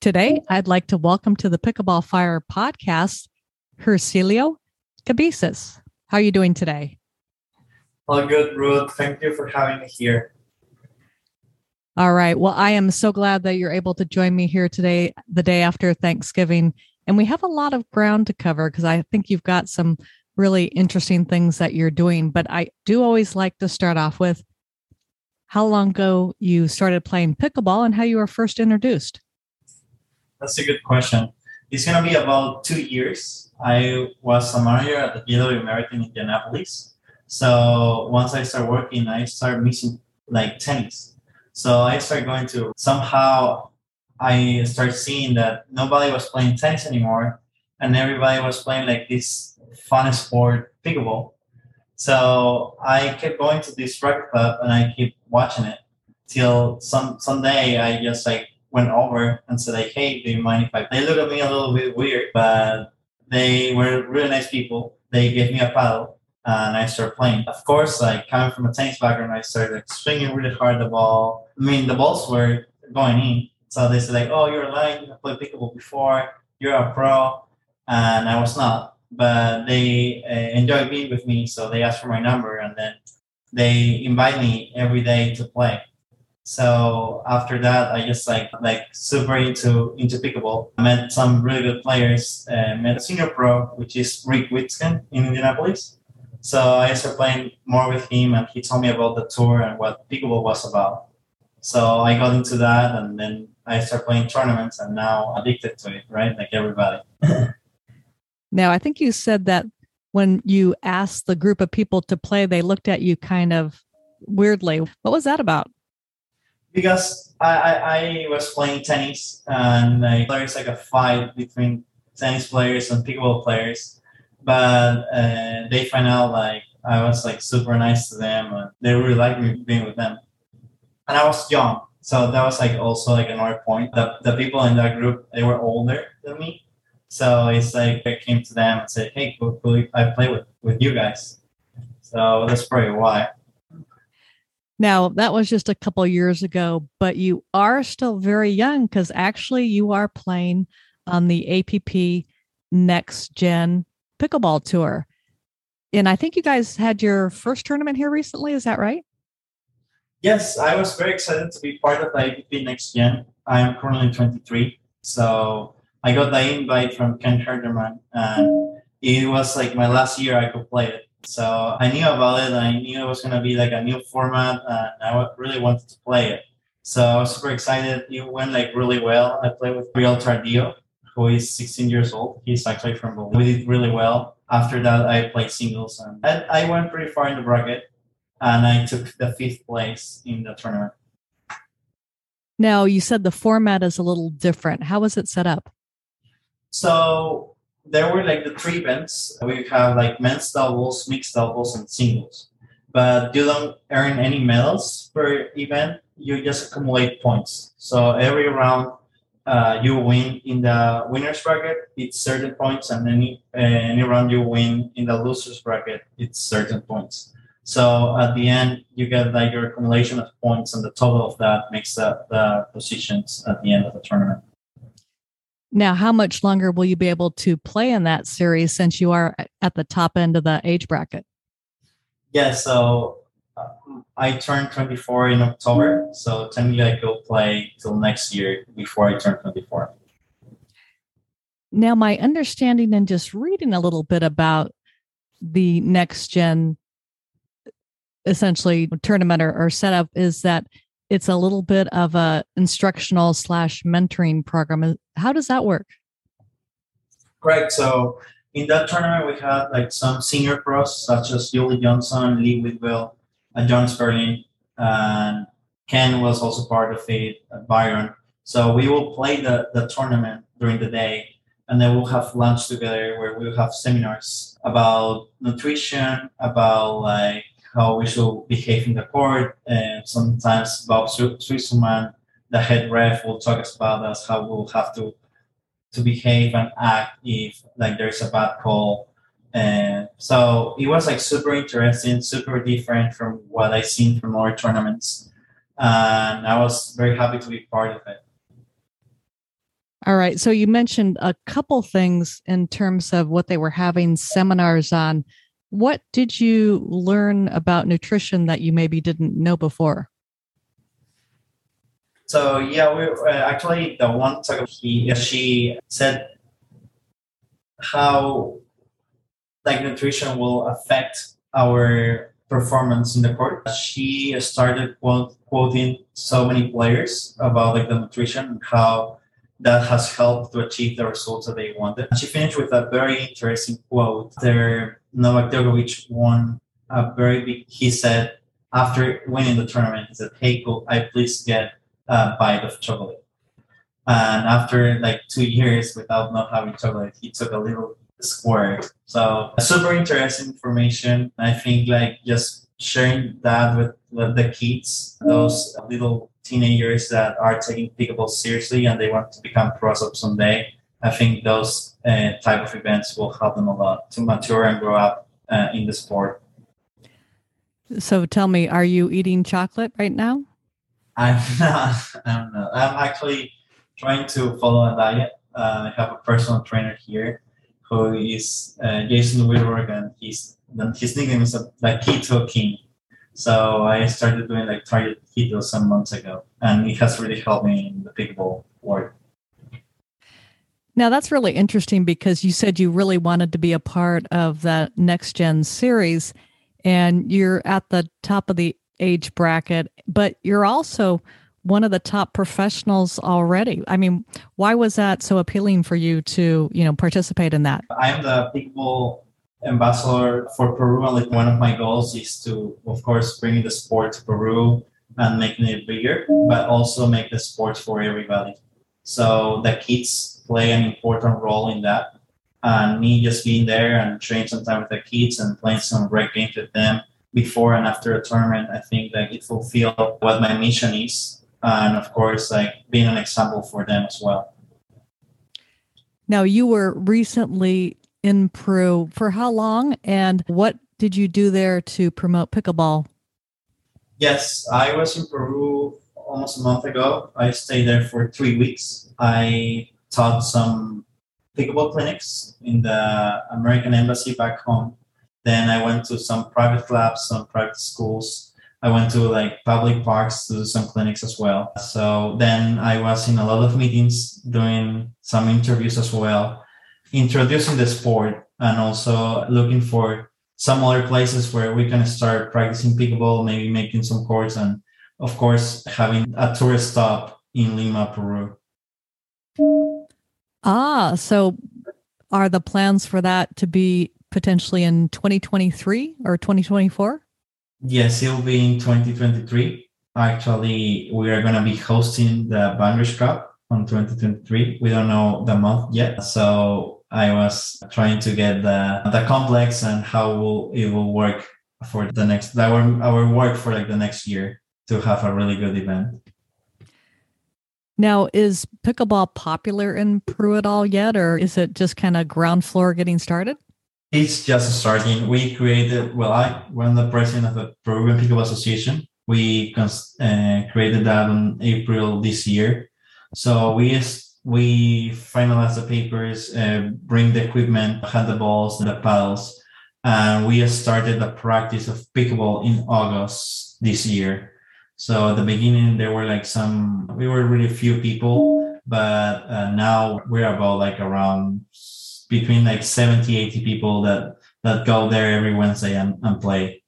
Today, I'd like to welcome to the Pickleball Fire podcast, Hercilio Cabieses. How are you doing today? All good, Ruth. Thank you for having me here. All right. Well, I am so glad that you're able to join me here today, the day after Thanksgiving. And we have a lot of ground to cover because I think you've got some really interesting things that you're doing. But I do always like to start off with how long ago you started playing pickleball and how you were first introduced. That's a good question. It's going to be about two years. I was a manager at the GW American in Indianapolis. So once I started working, I started missing like tennis. So I started going to somehow I started seeing that nobody was playing tennis anymore and everybody was playing like this fun sport, pickleball. So I kept going to this racket club and I keep watching it till some someday I just like went over and said like, "Hey, do you mind if I?" They looked at me a little bit weird, but they were really nice people. They gave me a paddle and I started playing. Of course, like coming from a tennis background, I started like swinging really hard the ball. I mean, the balls were going in, so they said like, "Oh, you're line. You played pickleball before. You're a pro," and I was not. But they uh, enjoyed being with me, so they asked for my number, and then they invite me every day to play. So after that, I just like like super into into pickleball. I met some really good players. Uh, met a senior pro, which is Rick Witsken in Indianapolis. So I started playing more with him, and he told me about the tour and what pickleball was about. So I got into that, and then I started playing tournaments, and now addicted to it, right? Like everybody. now, I think you said that when you asked the group of people to play, they looked at you kind of weirdly. What was that about? Because I, I, I, was playing tennis and like, there's like a fight between tennis players and pickleball players, but uh, they find out like I was like super nice to them and they really liked me being with them. And I was young, so that was like also like another point. The, the people in that group they were older than me, so it's like I came to them and said, "Hey, cool, cool, I play with with you guys." So that's probably why. Now, that was just a couple years ago, but you are still very young because actually you are playing on the APP Next Gen Pickleball Tour. And I think you guys had your first tournament here recently. Is that right? Yes, I was very excited to be part of the APP Next Gen. I am currently 23. So I got the invite from Ken Herderman, and it was like my last year I could play it. So I knew about it. I knew it was going to be like a new format, and I really wanted to play it. So I was super excited. It went like really well. I played with Real Tardio, who is 16 years old. He's actually from Bolivia. We did really well. After that, I played singles, and I went pretty far in the bracket, and I took the fifth place in the tournament. Now, you said the format is a little different. How was it set up? So there were like the three events. We have like men's doubles, mixed doubles, and singles. But you don't earn any medals per event. You just accumulate points. So every round uh, you win in the winners bracket, it's certain points, and any uh, any round you win in the losers bracket, it's certain points. So at the end, you get like your accumulation of points, and the total of that makes the, the positions at the end of the tournament. Now, how much longer will you be able to play in that series since you are at the top end of the age bracket? Yeah, so uh, I turned 24 in October, so technically I go play till next year before I turn 24. Now, my understanding and just reading a little bit about the next gen essentially tournament or, or setup is that it's a little bit of a instructional slash mentoring program. How does that work? Correct. So in that tournament, we had like some senior pros such as Julie Johnson, Lee Whitwell, and John Sperling, and Ken was also part of it, Byron. So we will play the, the tournament during the day, and then we'll have lunch together where we'll have seminars about nutrition, about like how we should behave in the court. And sometimes Bob Swisselman, the head ref, will talk about us how we'll have to to behave and act if like there's a bad call. And so it was like super interesting, super different from what I've seen from other tournaments. And I was very happy to be part of it. All right. So you mentioned a couple things in terms of what they were having seminars on. What did you learn about nutrition that you maybe didn't know before? So yeah, we uh, actually the one talk he she said how like nutrition will affect our performance in the court. She started quote, quoting so many players about like the nutrition and how that has helped to achieve the results that they wanted. She finished with a very interesting quote. There, Novak Djokovic won a very big. He said after winning the tournament, he said, "Hey, could I please get a bite of chocolate?" And after like two years without not having chocolate, he took a little square. So super interesting information. I think like just sharing that with, with the kids, those little teenagers that are taking pickleball seriously and they want to become pros up someday. I think those uh, type of events will help them a lot to mature and grow up uh, in the sport. So tell me, are you eating chocolate right now? I'm not. I'm not. I'm actually trying to follow a diet. Uh, I have a personal trainer here who is uh, Jason Wilberg, and he's his nickname is the Keto King. So I started doing like target keto some months ago, and it has really helped me in the pickleball work. Now that's really interesting because you said you really wanted to be a part of that next gen series, and you're at the top of the age bracket, but you're also one of the top professionals already. I mean, why was that so appealing for you to, you know, participate in that? I am the pickleball ambassador for Peru. And like one of my goals is to, of course, bring the sport to Peru and making it bigger, but also make the sport for everybody. So the kids play an important role in that. And me just being there and training some time with the kids and playing some great games with them before and after a tournament, I think that it fulfill what my mission is. And of course, like being an example for them as well. Now, you were recently in Peru for how long and what did you do there to promote pickleball? Yes, I was in Peru almost a month ago. I stayed there for three weeks. I taught some pickleball clinics in the American Embassy back home. Then I went to some private clubs, some private schools. I went to like public parks to do some clinics as well. So then I was in a lot of meetings, doing some interviews as well introducing the sport and also looking for some other places where we can start practicing pickleball, maybe making some courts, and of course having a tourist stop in Lima, Peru. Ah, so are the plans for that to be potentially in 2023 or 2024? Yes, it will be in 2023. Actually, we are going to be hosting the Bangladesh Cup on 2023. We don't know the month yet. So I was trying to get the the complex and how will it will work for the next our our work for like the next year to have a really good event. Now, is pickleball popular in Peru at all yet, or is it just kind of ground floor getting started? It's just starting. We created, well, I, am the president of the Peruvian Pickleball Association. We uh, created that in April this year. So we we finalize the papers, uh, bring the equipment, had the balls and the paddles, and we started the practice of pickleball in August this year. So at the beginning, there were like some, we were really few people, but uh, now we're about like around between like 70, 80 people that, that go there every Wednesday and, and play.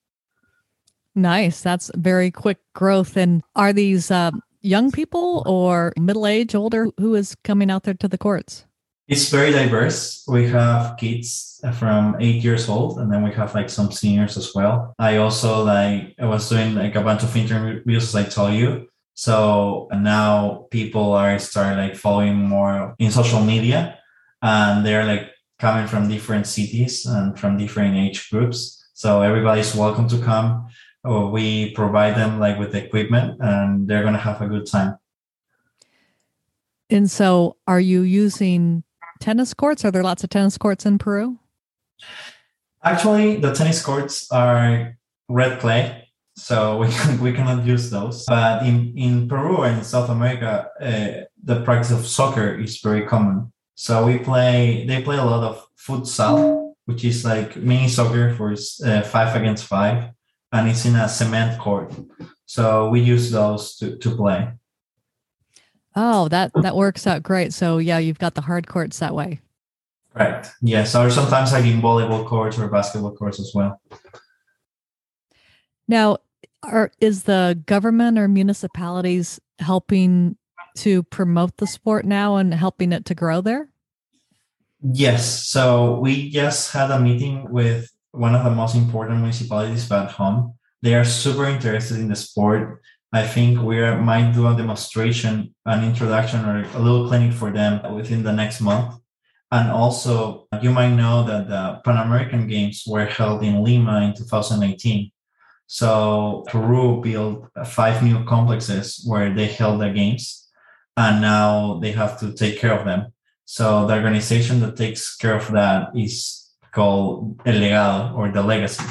Nice. That's very quick growth. And are these uh, young people or middle age, older? Who is coming out there to the courts? It's very diverse. We have kids from eight years old, and then we have like some seniors as well. I also like I was doing like a bunch of interviews, as I told you. So now people are starting like following more in social media, and they're like coming from different cities and from different age groups. So everybody's welcome to come we provide them like with the equipment and they're going to have a good time and so are you using tennis courts are there lots of tennis courts in peru actually the tennis courts are red clay so we, can, we cannot use those but in, in peru and in south america uh, the practice of soccer is very common. So we play. They play a lot of futsal, which is like mini soccer for uh, five against five, and it's in a cement court. So we use those to to play. Oh, that that works out great. So yeah, you've got the hard courts that way. Right. Yes. Or sometimes like in volleyball courts or basketball courts as well. Now, are is the government or municipalities helping to promote the sport now and helping it to grow there? Yes. So we just had a meeting with one of the most important municipalities back home. They are super interested in the sport. I think we might do a demonstration, an introduction, or a little clinic for them within the next month. And also, you might know that the Pan American Games were held in Lima in 2018. So Peru built five new complexes where they held the games, and now they have to take care of them. So the organization that takes care of that is called El Legado or the Legacy.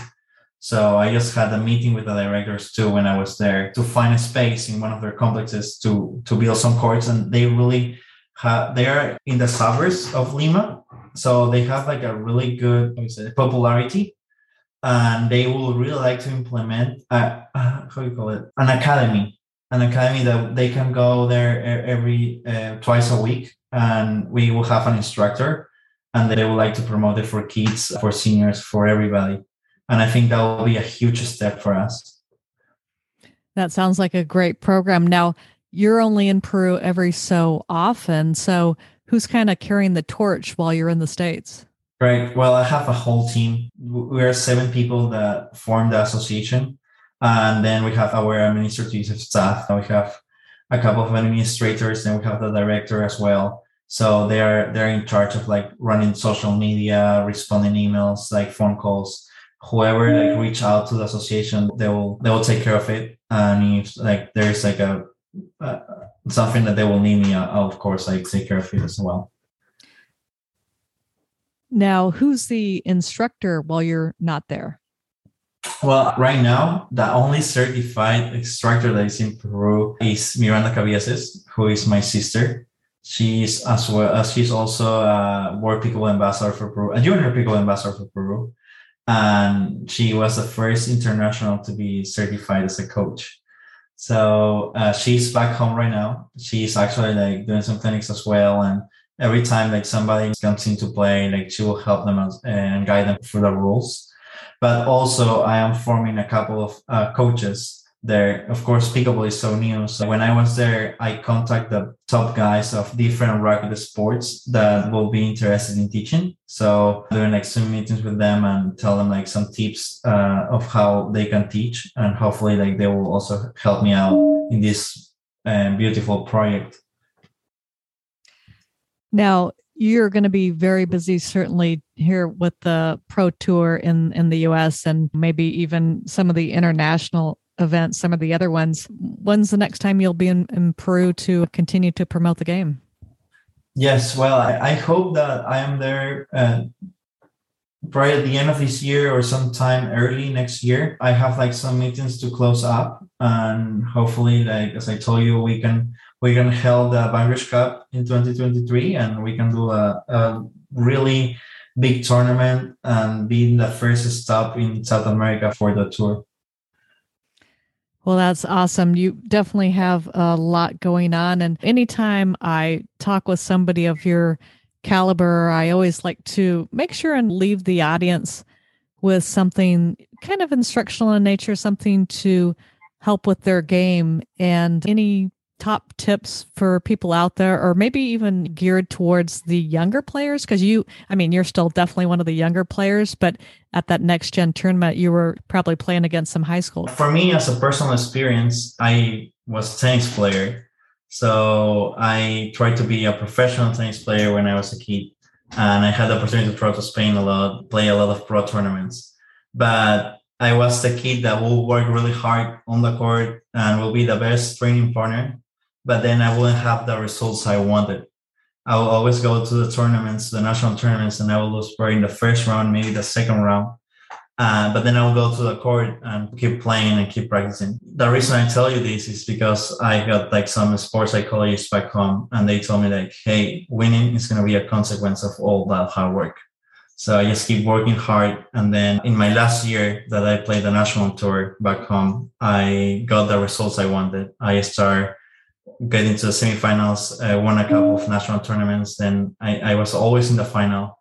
So I just had a meeting with the directors too when I was there to find a space in one of their complexes to to build some courts, and they really have they are in the suburbs of Lima, so they have like a really good popularity and they will really like to implement a, how you call it an academy. An academy that they can go there every uh, twice a week and we will have an instructor and they would like to promote it for kids for seniors for everybody and i think that will be a huge step for us that sounds like a great program now you're only in peru every so often so who's kind of carrying the torch while you're in the states Right. Well, I have a whole team. We are seven people that form the association. And then we have our administrative staff. We have a couple of administrators, and we have the director as well. So they are they're in charge of like running social media, responding emails, like phone calls. Whoever like reach out to the association, they will they will take care of it. And if like there's like a uh, something that they will need me, I'll of course like take care of it as well. Now, who's the instructor while you're not there? Well, right now, the only certified instructor that is in Peru is Miranda Cabieses, who is my sister. She's as well as she's also a World Pickleball Ambassador for Peru, a Junior Pickleball Ambassador for Peru, and she was the first international to be certified as a coach. So uh, she's back home right now. She's actually like doing some clinics as well, and every time like somebody comes into play, like she will help them and guide them through the rules. But also, I am forming a couple of uh, coaches there. Of course, pickleball is so new. So when I was there, I contact the top guys of different racket sports that will be interested in teaching. So doing like some meetings with them and tell them like some tips uh, of how they can teach, and hopefully like they will also help me out in this uh, beautiful project. Now, you're going to be very busy, certainly here with the Pro Tour in, in the US and maybe even some of the international events, some of the other ones. When's the next time you'll be in, in Peru to continue to promote the game? Yes, well, I, I hope that I am there uh, probably at the end of this year or sometime early next year. I have like some meetings to close up, and hopefully, like as I told you, we can we can hold the Bankers Cup in 2023 and we can do a, a really big tournament and be the first stop in South America for the tour. Well, that's awesome. You definitely have a lot going on. And anytime I talk with somebody of your caliber, I always like to make sure and leave the audience with something kind of instructional in nature, something to help with their game. And any top tips for people out there or maybe even geared towards the younger players? Because you i mean you're still definitely one of the younger players but at that next gen tournament you were probably playing against some high school. For me as a personal experience i was a tennis player. So i tried to be a professional tennis player when i was a kid and i had the opportunity to travel to spain a lot play a lot of pro tournaments. But I was the kid that will work really hard on the court and will be the best training partner but then I wouldn't have the results I wanted. I will always go to the tournaments, the national tournaments, and I will lose probably in the first round, maybe the second round. Uh, but then I will go to the court and keep playing and keep practicing. The reason I tell you this is because I got like some sports psychologists back home, and they told me like, "Hey, winning is going to be a consequence of all that hard work." So I just keep working hard. And then in my last year that I played the national tour back home, I got the results I wanted. I started getting into the semifinals, uh, won a couple of national tournaments. Then I, I was always in the final.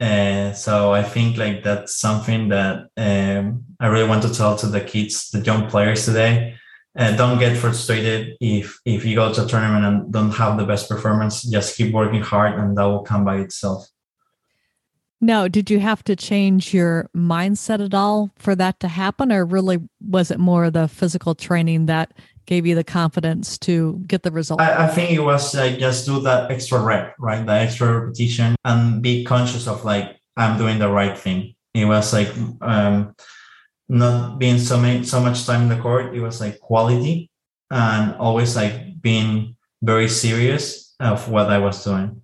Uh, so I think like that's something that um, I really want to tell to the kids, the young players today. Uh, don't get frustrated if if you go to a tournament and don't have the best performance. Just keep working hard, and that will come by itself. Now, did you have to change your mindset at all for that to happen, or really was it more the physical training that gave you the confidence to get the result? I, I think it was like just do that extra rep, right? The extra repetition and be conscious of like I'm doing the right thing. It was like um, not being so many so much time in the court. It was like quality and always like being very serious of what I was doing.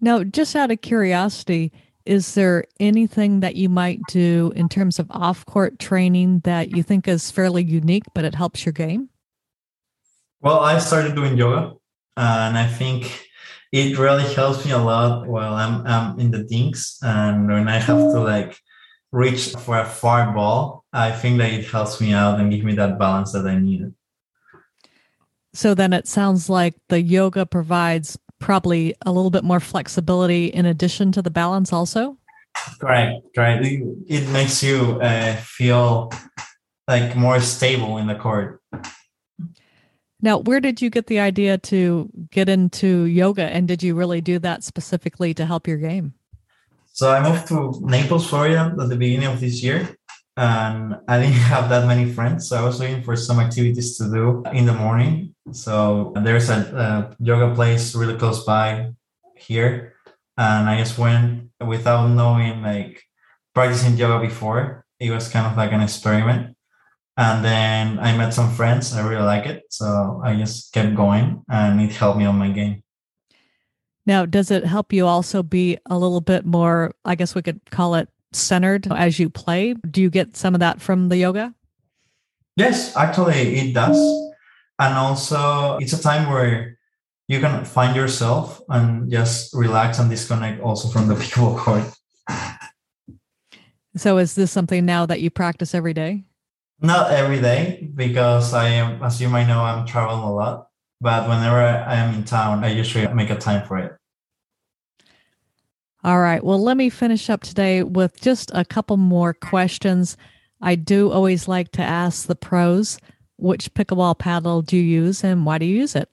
Now, just out of curiosity, is there anything that you might do in terms of off court training that you think is fairly unique, but it helps your game? Well, I started doing yoga, and I think it really helps me a lot while I'm, I'm in the dinks and when I have to like reach for a far ball. I think that it helps me out and give me that balance that I needed. So then it sounds like the yoga provides probably a little bit more flexibility in addition to the balance also. Correct right it, it makes you uh, feel like more stable in the court. Now where did you get the idea to get into yoga and did you really do that specifically to help your game? So i moved to naples florida at the beginning of this year and I didn't have that many friends. So I was looking for some activities to do in the morning. So there's a, a yoga place really close by here. And I just went without knowing, like practicing yoga before. It was kind of like an experiment. And then I met some friends. I really like it. So I just kept going and it helped me on my game. Now, does it help you also be a little bit more, I guess we could call it centered as you play. Do you get some of that from the yoga? Yes, actually, it does. And also, it's a time where you can find yourself and just relax and disconnect also from the people court. So, is this something now that you practice every day? Not every day, because I am, as you might know, I'm traveling a lot. But whenever I am in town, I usually make a time for it. All right. Well, let me finish up today with just a couple more questions. I do always like to ask the pros which pickleball paddle do you use and why do you use it?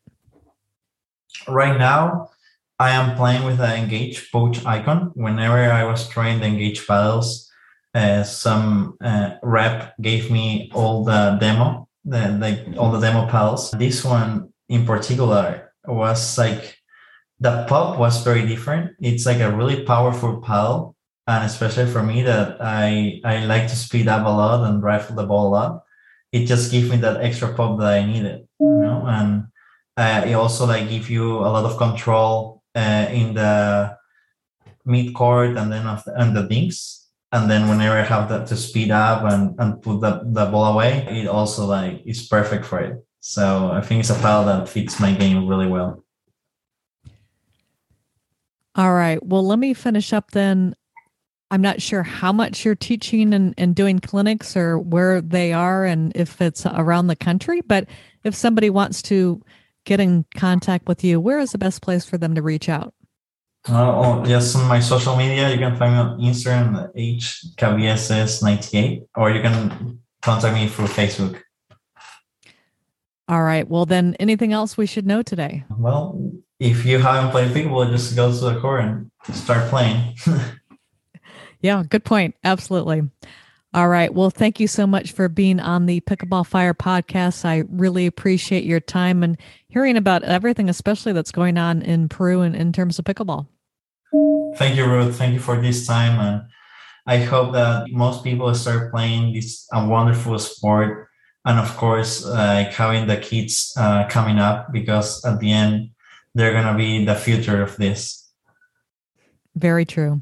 Right now, I am playing with the Engage Poach icon. Whenever I was trying the Engage paddles, uh, some uh, rep gave me all the demo, the, like all the demo paddles. This one in particular was like the pop was very different. It's like a really powerful paddle, and especially for me that I I like to speed up a lot and rifle the ball up. It just gives me that extra pop that I needed, you know. And uh, it also like give you a lot of control uh, in the mid court and then after and the dinks. And then whenever I have that to speed up and, and put the, the ball away, it also like is perfect for it. So I think it's a paddle that fits my game really well. All right. Well, let me finish up then. I'm not sure how much you're teaching and, and doing clinics or where they are and if it's around the country, but if somebody wants to get in contact with you, where is the best place for them to reach out? Uh, oh, yes, on my social media, you can find me on Instagram, HKBSS98, or you can contact me through Facebook. All right. Well, then, anything else we should know today? Well, if you haven't played pickleball, just go to the court and start playing. yeah, good point. Absolutely. All right. Well, thank you so much for being on the Pickleball Fire podcast. I really appreciate your time and hearing about everything, especially that's going on in Peru and in terms of pickleball. Thank you, Ruth. Thank you for this time. And I hope that most people start playing this wonderful sport. And of course, like having the kids uh, coming up, because at the end, they're going to be the future of this. Very true.